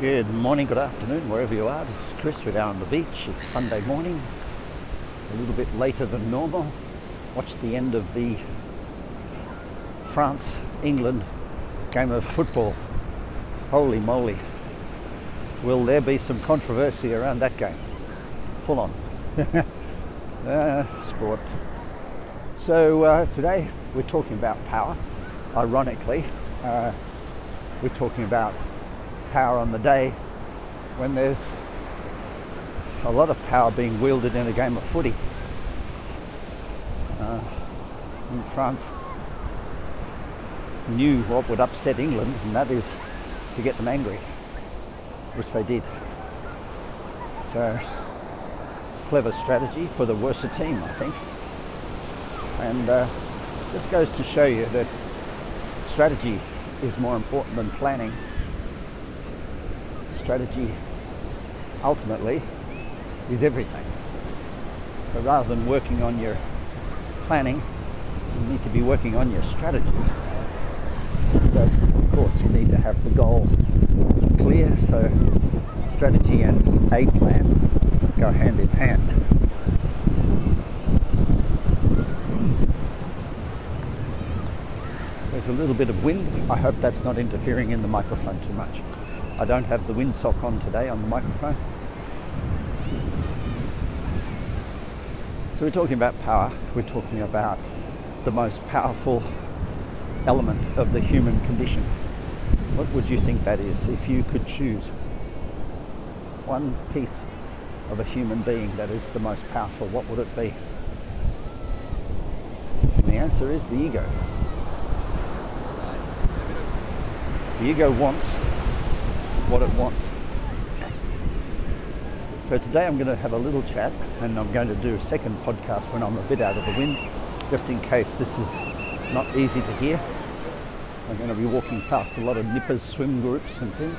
Good morning, good afternoon, wherever you are. This is Chris. We're down on the beach. It's Sunday morning, a little bit later than normal. Watched the end of the France England game of football. Holy moly. Will there be some controversy around that game? Full on. uh, sport. So uh, today we're talking about power. Ironically, uh, we're talking about power on the day when there's a lot of power being wielded in a game of footy. Uh, in France knew what would upset England, and that is to get them angry, which they did. So, clever strategy for the worser team, I think. And uh, just goes to show you that strategy is more important than planning strategy ultimately is everything. So rather than working on your planning, you need to be working on your strategy. Of course, you need to have the goal clear, so strategy and a plan go hand in hand. There's a little bit of wind. I hope that's not interfering in the microphone too much. I don't have the windsock on today on the microphone. So we're talking about power. We're talking about the most powerful element of the human condition. What would you think that is if you could choose one piece of a human being that is the most powerful? What would it be? And the answer is the ego. The ego wants what it wants. So today I'm going to have a little chat and I'm going to do a second podcast when I'm a bit out of the wind, just in case this is not easy to hear. I'm going to be walking past a lot of nippers swim groups and things.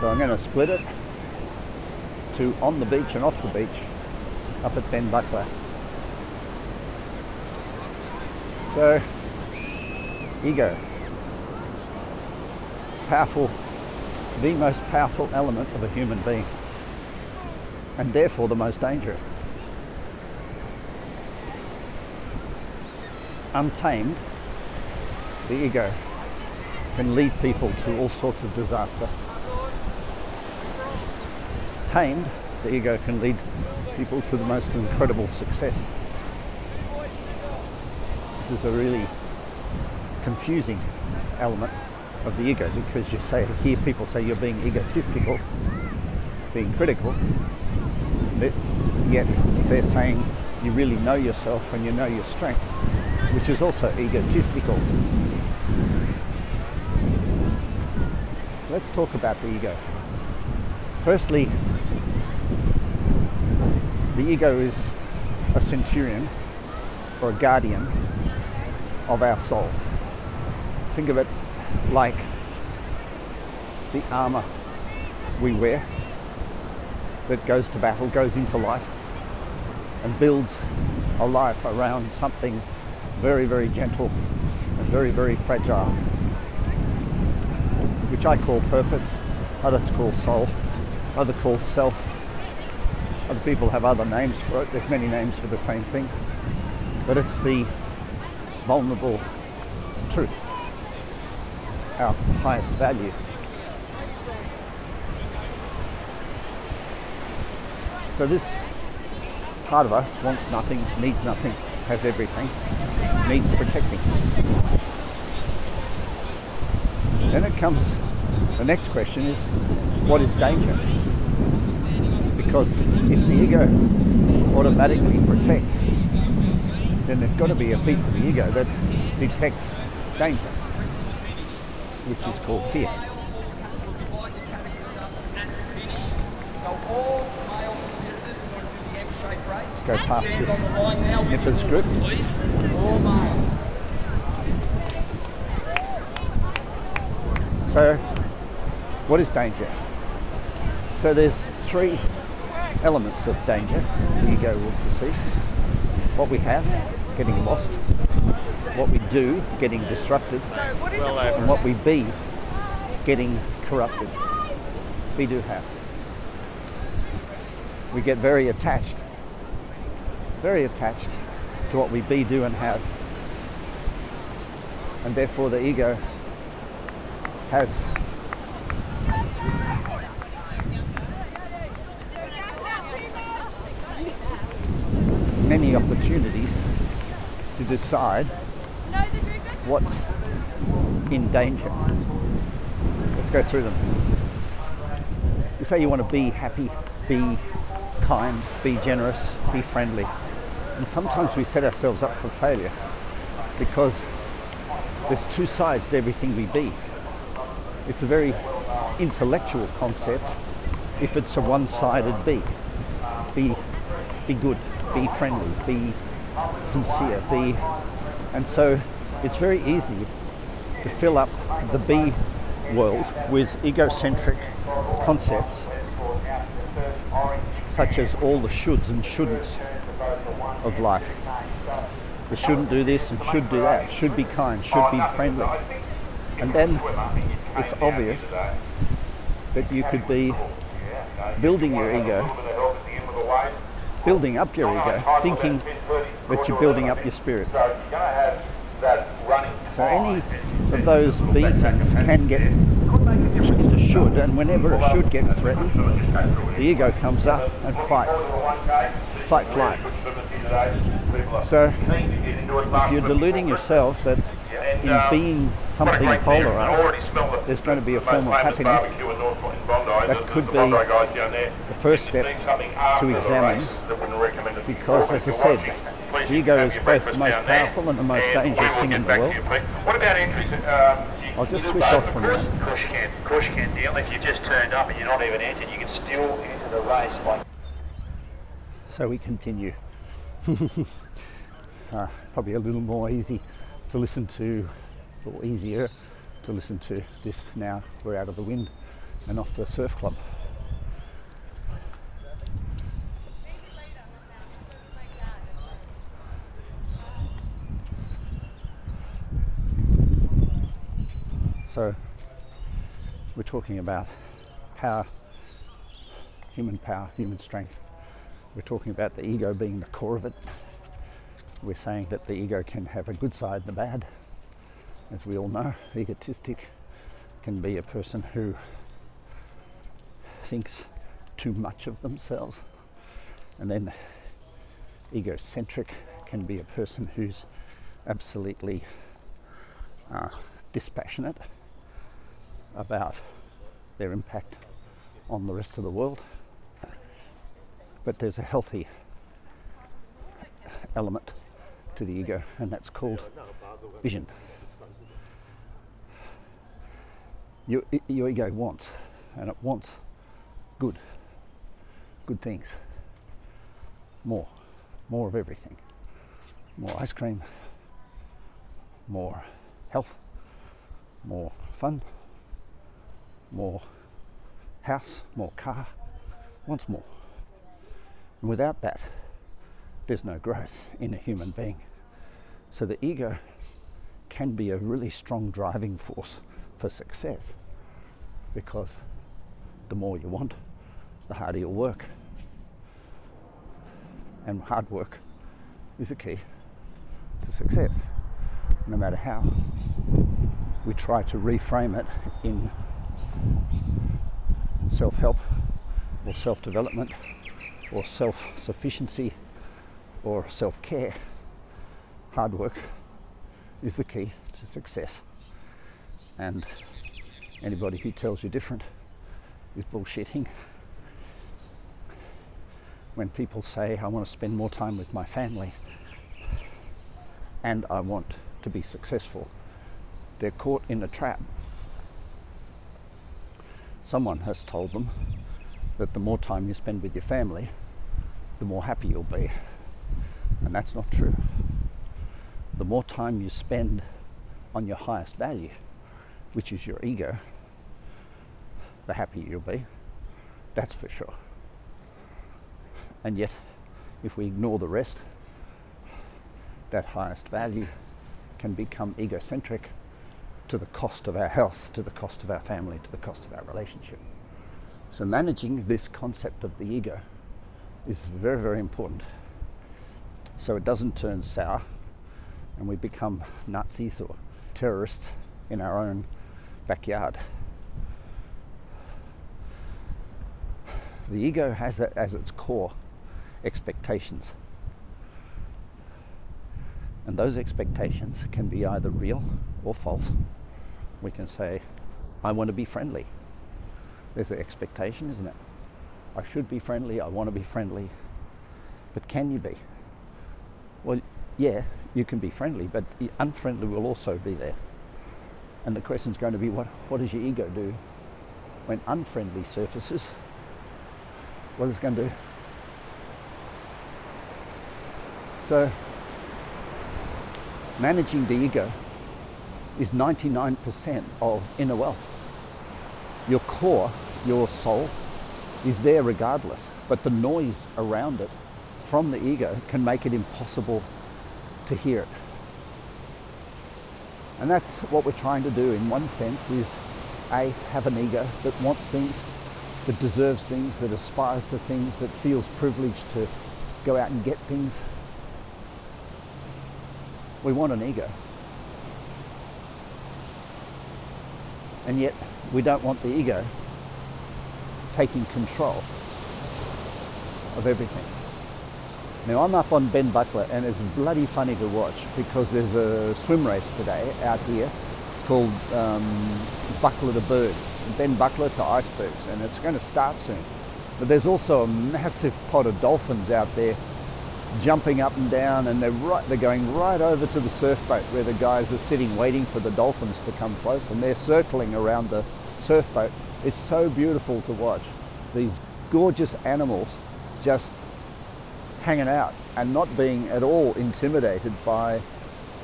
So I'm going to split it to on the beach and off the beach up at Ben Buckler. So, ego powerful, the most powerful element of a human being, and therefore the most dangerous. Untamed, the ego can lead people to all sorts of disaster. Tamed, the ego can lead people to the most incredible success. This is a really confusing element of the ego because you say hear people say you're being egotistical, being critical, yet they're saying you really know yourself and you know your strengths, which is also egotistical. Let's talk about the ego. Firstly, the ego is a centurion or a guardian of our soul. Think of it like the armour we wear that goes to battle, goes into life, and builds a life around something very, very gentle and very, very fragile, which I call purpose, others call soul, others call self. Other people have other names for it. There's many names for the same thing, but it's the vulnerable truth our highest value. So this part of us wants nothing, needs nothing, has everything, needs protecting. Then it comes, the next question is, what is danger? Because if the ego automatically protects, then there's got to be a piece of the ego that detects danger which is called fear. Go past this nipper script. So, what is danger? So there's three elements of danger the ego will perceive. What we have, getting lost, what we do getting disrupted and what we be getting corrupted. We do have. We get very attached, very attached to what we be, do, and have. And therefore, the ego has many opportunities to decide what's in danger. Let's go through them. You say you want to be happy, be kind, be generous, be friendly. And sometimes we set ourselves up for failure because there's two sides to everything we be. It's a very intellectual concept if it's a one-sided be. Be be good, be friendly, be sincere, be and so it's very easy to fill up the be world with egocentric concepts such as all the shoulds and shouldn'ts of life. We shouldn't do this and should do that, should be kind, should be friendly. And then it's obvious that you could be building your ego, building up your ego, thinking that you're building up your spirit. So any of those B things can get into should, and whenever a should gets threatened, the ego comes up and fights. Fight, flight. So if you're deluding yourself that in being something polarized, there's going to be a form of happiness, that could be the first step to examine because, as I said, ego is both the most powerful and the most dangerous thing in the world. What about entries? Um, I'll just switch off from minute. Of course you can. Of course you can, Deal. If you just turned up and you're not even entered, you can still enter the race by So we continue. uh, probably a little more easy to listen to, or easier to listen to this now we're out of the wind and off the surf club. So we're talking about power, human power, human strength. We're talking about the ego being the core of it. We're saying that the ego can have a good side and a bad. As we all know, egotistic can be a person who thinks too much of themselves. And then egocentric can be a person who's absolutely uh, dispassionate about their impact on the rest of the world. But there's a healthy element to the ego, and that's called vision. Your, your ego wants, and it wants good, good things. More, more of everything. More ice cream, more health, more fun, more house, more car, once more. And without that, there's no growth in a human being. So the ego can be a really strong driving force for success because the more you want, the harder you'll work. And hard work is the key to success, no matter how we try to reframe it in self help or self development or self sufficiency or self care. Hard work is the key to success. And anybody who tells you different is bullshitting. When people say, I want to spend more time with my family and I want to be successful, they're caught in a trap. Someone has told them that the more time you spend with your family, the more happy you'll be. And that's not true. The more time you spend on your highest value, which is your ego, the happier you'll be. That's for sure. And yet, if we ignore the rest, that highest value can become egocentric to the cost of our health, to the cost of our family, to the cost of our relationship. So, managing this concept of the ego is very, very important. So it doesn't turn sour and we become Nazis or terrorists in our own backyard. The ego has as its core expectations. And those expectations can be either real or false. We can say, I want to be friendly. There's the expectation, isn't it? I should be friendly, I want to be friendly. But can you be? Well, yeah, you can be friendly, but unfriendly will also be there. And the question is going to be what, what does your ego do when unfriendly surfaces? What is it going to do? So, managing the ego is 99% of inner wealth. Your core, your soul, is there regardless, but the noise around it from the ego can make it impossible to hear it. And that's what we're trying to do in one sense is A, have an ego that wants things, that deserves things, that aspires to things, that feels privileged to go out and get things. We want an ego. And yet we don't want the ego taking control of everything. Now I'm up on Ben Buckler and it's bloody funny to watch because there's a swim race today out here. It's called um, Buckler to Birds, Ben Buckler to icebergs and it's going to start soon. But there's also a massive pod of dolphins out there jumping up and down and they're right they're going right over to the surf boat where the guys are sitting waiting for the dolphins to come close and they're circling around the surf boat. It's so beautiful to watch. These gorgeous animals just hanging out and not being at all intimidated by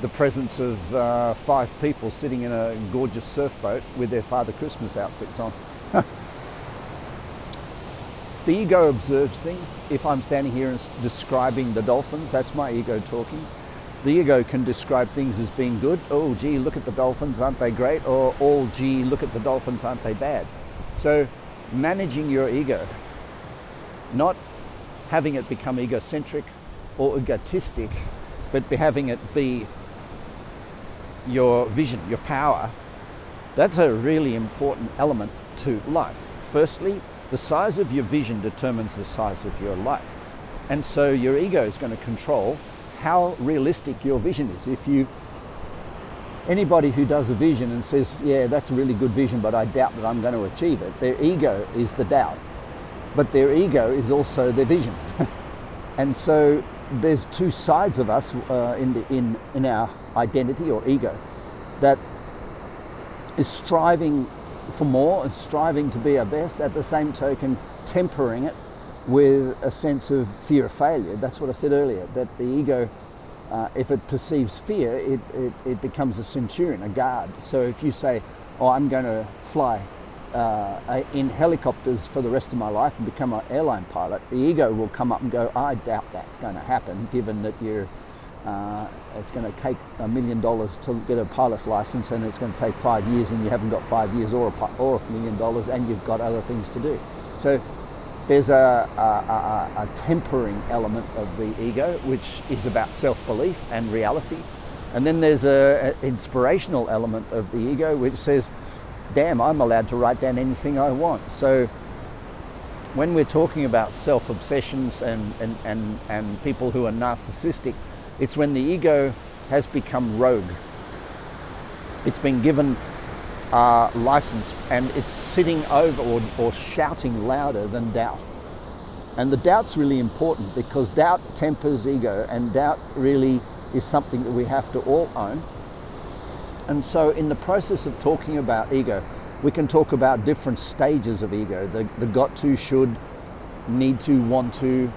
the presence of uh, five people sitting in a gorgeous surf boat with their Father Christmas outfits on. the ego observes things. If I'm standing here and describing the dolphins, that's my ego talking. The ego can describe things as being good. Oh, gee, look at the dolphins, aren't they great? Or, oh, gee, look at the dolphins, aren't they bad? So, managing your ego, not having it become egocentric or egotistic, but having it be your vision, your power, that's a really important element to life. Firstly, the size of your vision determines the size of your life. And so your ego is going to control how realistic your vision is. If you anybody who does a vision and says, "Yeah, that's a really good vision, but I doubt that I'm going to achieve it," their ego is the doubt but their ego is also their vision. and so there's two sides of us uh, in, the, in, in our identity or ego that is striving for more and striving to be our best, at the same token, tempering it with a sense of fear of failure. That's what I said earlier, that the ego, uh, if it perceives fear, it, it, it becomes a centurion, a guard. So if you say, Oh, I'm going to fly uh, in helicopters for the rest of my life and become an airline pilot, the ego will come up and go, I doubt that's going to happen, given that you're, uh, it's going to take a million dollars to get a pilot's license and it's going to take five years and you haven't got five years or a, or a million dollars and you've got other things to do. So there's a, a, a, tempering element of the ego, which is about self-belief and reality. And then there's an inspirational element of the ego, which says, damn, I'm allowed to write down anything I want. So when we're talking about self obsessions and, and, and, and people who are narcissistic, it's when the ego has become rogue. It's been given uh, license and it's sitting over or, or shouting louder than doubt. And the doubt's really important because doubt tempers ego, and doubt really is something that we have to all own. And so, in the process of talking about ego, we can talk about different stages of ego the, the got to, should, need to, want to,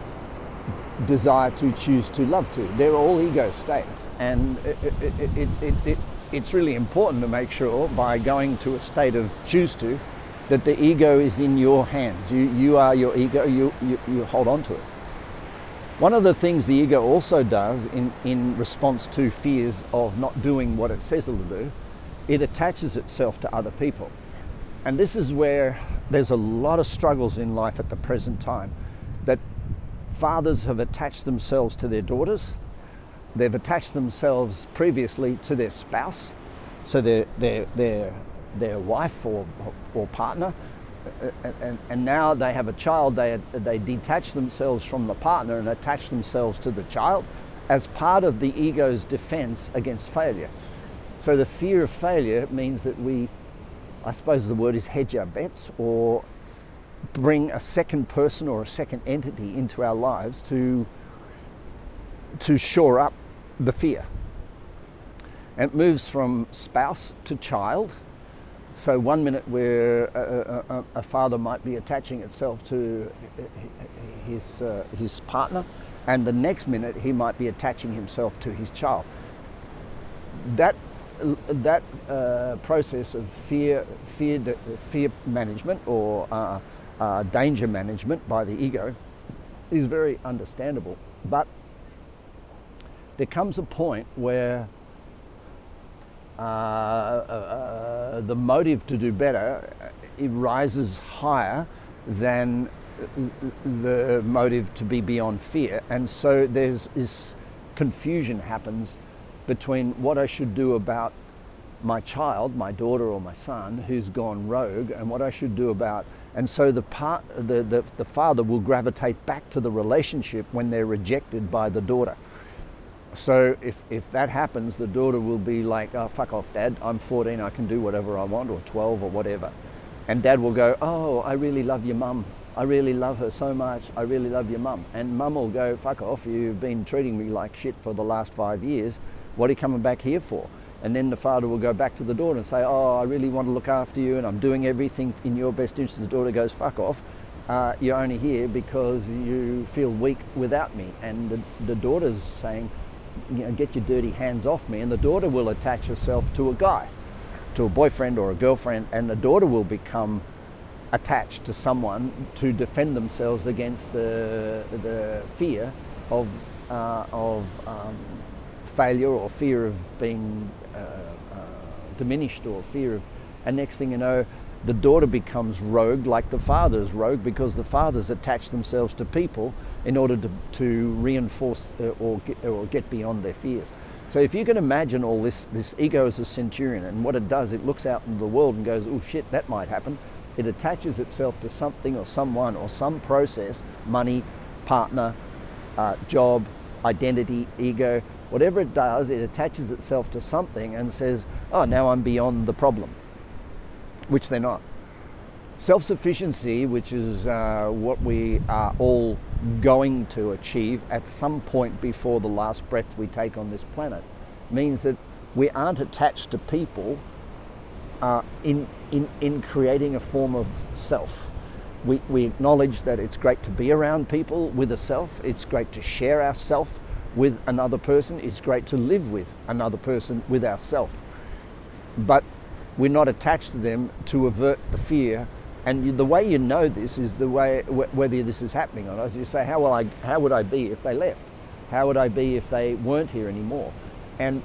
desire to, choose to, love to. They're all ego states. And it, it, it, it, it's really important to make sure by going to a state of choose to that the ego is in your hands. You, you are your ego, you, you, you hold on to it. One of the things the ego also does in, in response to fears of not doing what it says it'll do it attaches itself to other people. And this is where there's a lot of struggles in life at the present time fathers have attached themselves to their daughters, they've attached themselves previously to their spouse, so their, their, their, their wife or, or partner, and, and now they have a child, they, they detach themselves from the partner and attach themselves to the child as part of the ego's defense against failure. So the fear of failure means that we, I suppose the word is hedge our bets or bring a second person or a second entity into our lives to, to shore up the fear. And it moves from spouse to child. So one minute where a, a, a father might be attaching itself to his, uh, his partner, and the next minute he might be attaching himself to his child. That that uh, process of fear, fear, fear management or uh, uh, danger management by the ego is very understandable. But there comes a point where uh, uh, the motive to do better it rises higher than the motive to be beyond fear, and so there's this confusion happens between what I should do about my child, my daughter or my son who's gone rogue, and what I should do about. And so the, part, the, the, the father will gravitate back to the relationship when they're rejected by the daughter. So if, if that happens, the daughter will be like, oh, fuck off, dad, I'm 14, I can do whatever I want, or 12 or whatever. And dad will go, oh, I really love your mum. I really love her so much. I really love your mum. And mum will go, fuck off, you've been treating me like shit for the last five years. What are you coming back here for? And then the father will go back to the daughter and say, Oh, I really want to look after you and I'm doing everything in your best interest. The daughter goes, Fuck off. Uh, you're only here because you feel weak without me. And the, the daughter's saying, you know, Get your dirty hands off me. And the daughter will attach herself to a guy, to a boyfriend or a girlfriend, and the daughter will become attached to someone to defend themselves against the, the fear of, uh, of um, failure or fear of being diminished or fear of, and next thing you know, the daughter becomes rogue like the father's rogue because the fathers attach themselves to people in order to, to reinforce uh, or, get, or get beyond their fears. So if you can imagine all this, this ego as a centurion and what it does, it looks out into the world and goes, oh shit, that might happen. It attaches itself to something or someone or some process, money, partner, uh, job, identity, ego, Whatever it does, it attaches itself to something and says, oh, now I'm beyond the problem, which they're not. Self sufficiency, which is uh, what we are all going to achieve at some point before the last breath we take on this planet, means that we aren't attached to people uh, in, in, in creating a form of self. We, we acknowledge that it's great to be around people with a self, it's great to share our self, with another person. It's great to live with another person with ourself. But we're not attached to them to avert the fear. And the way you know this is the way whether this is happening or not. As you say, how will I? How would I be if they left? How would I be if they weren't here anymore? And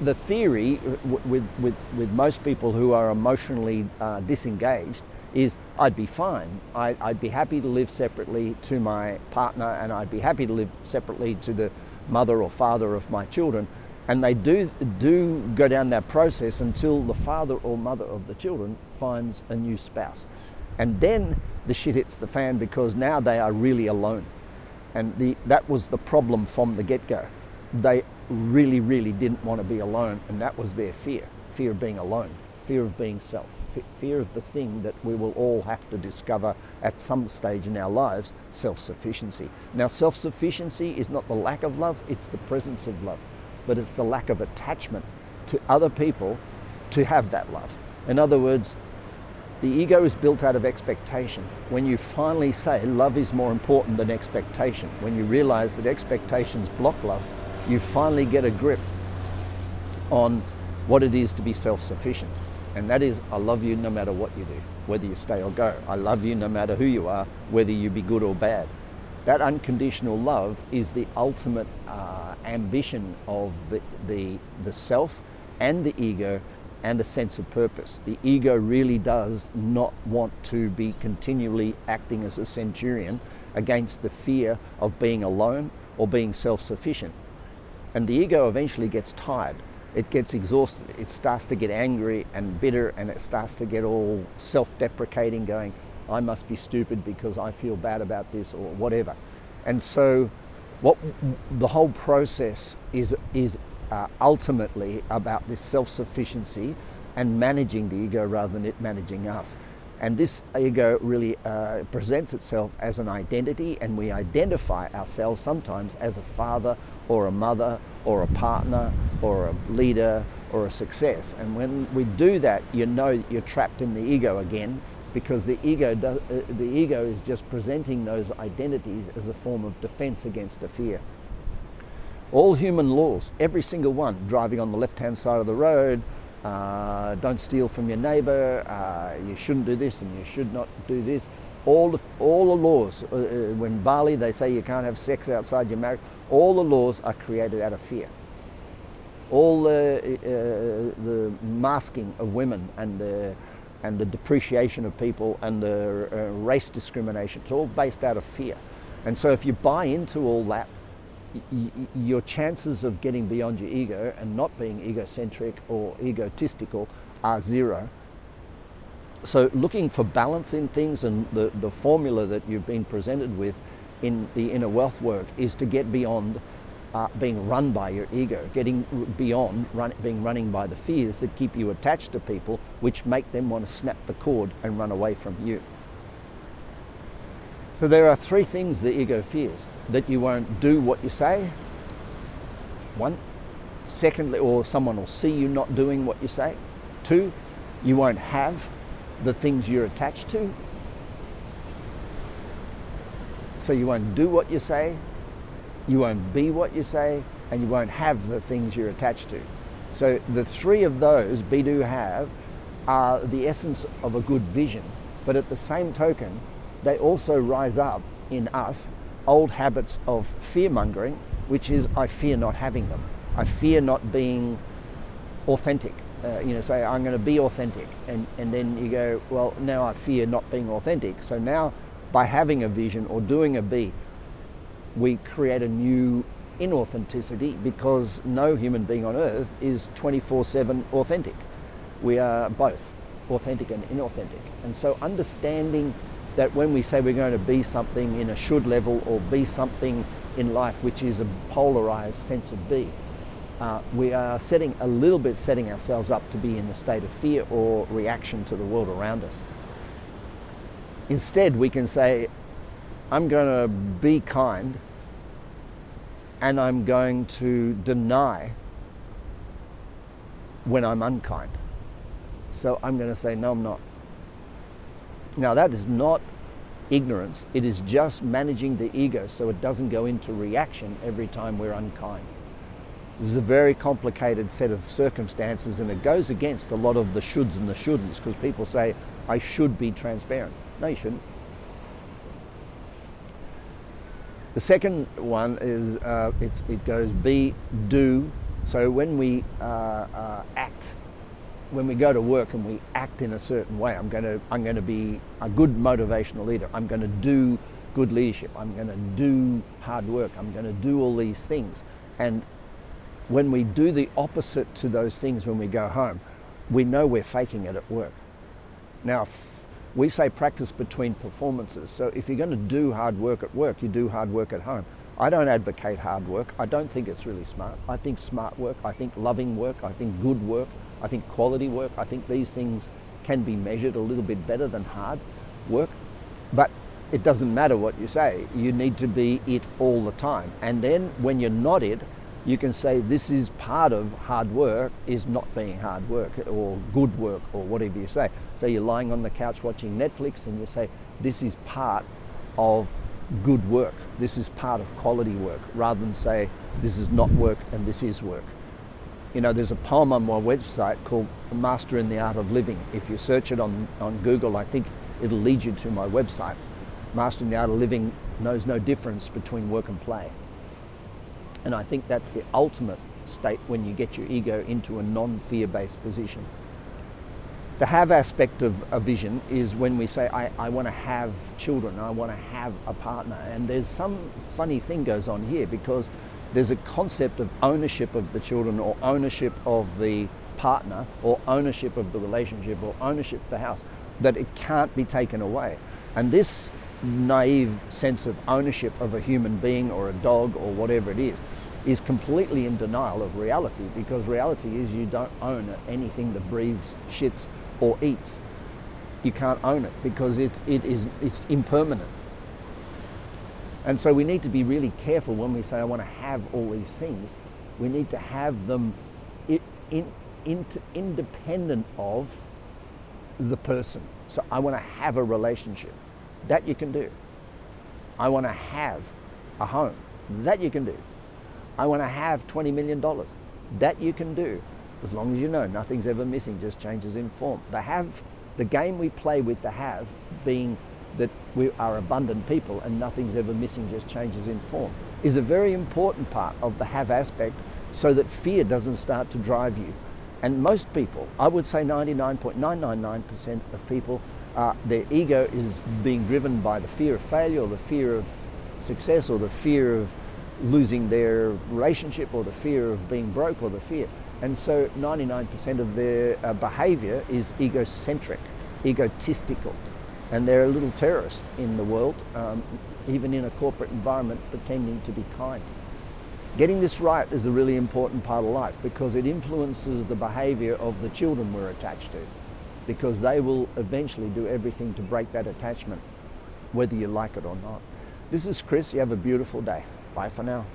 the theory with, with, with most people who are emotionally uh, disengaged is I'd be fine. I, I'd be happy to live separately to my partner and I'd be happy to live separately to the mother or father of my children. And they do, do go down that process until the father or mother of the children finds a new spouse. And then the shit hits the fan because now they are really alone. And the, that was the problem from the get go. They really, really didn't want to be alone, and that was their fear fear of being alone, fear of being self fear of the thing that we will all have to discover at some stage in our lives self sufficiency. Now, self sufficiency is not the lack of love, it's the presence of love, but it's the lack of attachment to other people to have that love. In other words, the ego is built out of expectation. When you finally say love is more important than expectation, when you realize that expectations block love, you finally get a grip on what it is to be self sufficient. And that is, I love you no matter what you do, whether you stay or go. I love you no matter who you are, whether you be good or bad. That unconditional love is the ultimate uh, ambition of the, the, the self and the ego and a sense of purpose. The ego really does not want to be continually acting as a centurion against the fear of being alone or being self sufficient. And the ego eventually gets tired. It gets exhausted. It starts to get angry and bitter and it starts to get all self deprecating, going, I must be stupid because I feel bad about this or whatever. And so, what the whole process is, is uh, ultimately about this self sufficiency and managing the ego rather than it managing us. And this ego really uh, presents itself as an identity, and we identify ourselves sometimes as a father or a mother or a partner or a leader or a success. And when we do that, you know you're trapped in the ego again because the ego, uh, the ego is just presenting those identities as a form of defense against a fear. All human laws, every single one, driving on the left hand side of the road, uh, don't steal from your neighbor, uh, you shouldn't do this and you should not do this. All the, all the laws, uh, uh, when Bali they say you can't have sex outside your marriage, all the laws are created out of fear. All the, uh, the masking of women and the, and the depreciation of people and the uh, race discrimination, it's all based out of fear. And so if you buy into all that, your chances of getting beyond your ego and not being egocentric or egotistical are zero. So, looking for balance in things and the, the formula that you've been presented with in the inner wealth work is to get beyond uh, being run by your ego, getting beyond run, being running by the fears that keep you attached to people, which make them want to snap the cord and run away from you. So, there are three things the ego fears that you won't do what you say. One. Secondly, or someone will see you not doing what you say. Two, you won't have the things you're attached to. So you won't do what you say, you won't be what you say, and you won't have the things you're attached to. So the three of those, be do have, are the essence of a good vision. But at the same token, they also rise up in us old habits of fear mongering, which is I fear not having them. I fear not being authentic. Uh, you know, say I'm going to be authentic, and, and then you go, well, now I fear not being authentic. So now, by having a vision or doing a be, we create a new inauthenticity because no human being on earth is 24 7 authentic. We are both authentic and inauthentic. And so, understanding that when we say we're going to be something in a should level or be something in life which is a polarized sense of be, uh, we are setting a little bit setting ourselves up to be in a state of fear or reaction to the world around us. Instead, we can say, I'm going to be kind and I'm going to deny when I'm unkind. So I'm going to say, no, I'm not. Now, that is not ignorance, it is just managing the ego so it doesn't go into reaction every time we're unkind. This is a very complicated set of circumstances and it goes against a lot of the shoulds and the shouldn'ts because people say, I should be transparent. No, you shouldn't. The second one is uh, it goes be, do. So when we uh, uh, act when we go to work and we act in a certain way, I'm going to, I'm going to be a good motivational leader. I'm going to do good leadership. I'm going to do hard work. I'm going to do all these things. And when we do the opposite to those things when we go home, we know we're faking it at work. Now, we say practice between performances. So if you're going to do hard work at work, you do hard work at home. I don't advocate hard work. I don't think it's really smart. I think smart work, I think loving work, I think good work, I think quality work, I think these things can be measured a little bit better than hard work. But it doesn't matter what you say, you need to be it all the time. And then when you're not it, you can say this is part of hard work is not being hard work or good work or whatever you say. So you're lying on the couch watching Netflix and you say this is part of good work. This is part of quality work rather than say this is not work and this is work you know, there's a poem on my website called Master in the Art of Living. If you search it on, on Google, I think it'll lead you to my website. Master in the Art of Living knows no difference between work and play. And I think that's the ultimate state when you get your ego into a non fear based position. The have aspect of a vision is when we say, I, I want to have children, I want to have a partner. And there's some funny thing goes on here because there's a concept of ownership of the children or ownership of the partner or ownership of the relationship or ownership of the house that it can't be taken away. And this naive sense of ownership of a human being or a dog or whatever it is is completely in denial of reality because reality is you don't own anything that breathes, shits, or eats. You can't own it because it, it is, it's impermanent. And so we need to be really careful when we say, I want to have all these things. We need to have them in, in, in, independent of the person. So I want to have a relationship. That you can do. I want to have a home. That you can do. I want to have $20 million. That you can do. As long as you know nothing's ever missing, just changes in form. The have, the game we play with the have being that we are abundant people and nothing's ever missing, just changes in form, is a very important part of the have aspect so that fear doesn't start to drive you. And most people, I would say 99.999% of people, uh, their ego is being driven by the fear of failure or the fear of success or the fear of losing their relationship or the fear of being broke or the fear. And so 99% of their uh, behavior is egocentric, egotistical and they're a little terrorist in the world, um, even in a corporate environment, pretending to be kind. Getting this right is a really important part of life because it influences the behaviour of the children we're attached to, because they will eventually do everything to break that attachment, whether you like it or not. This is Chris. You have a beautiful day. Bye for now.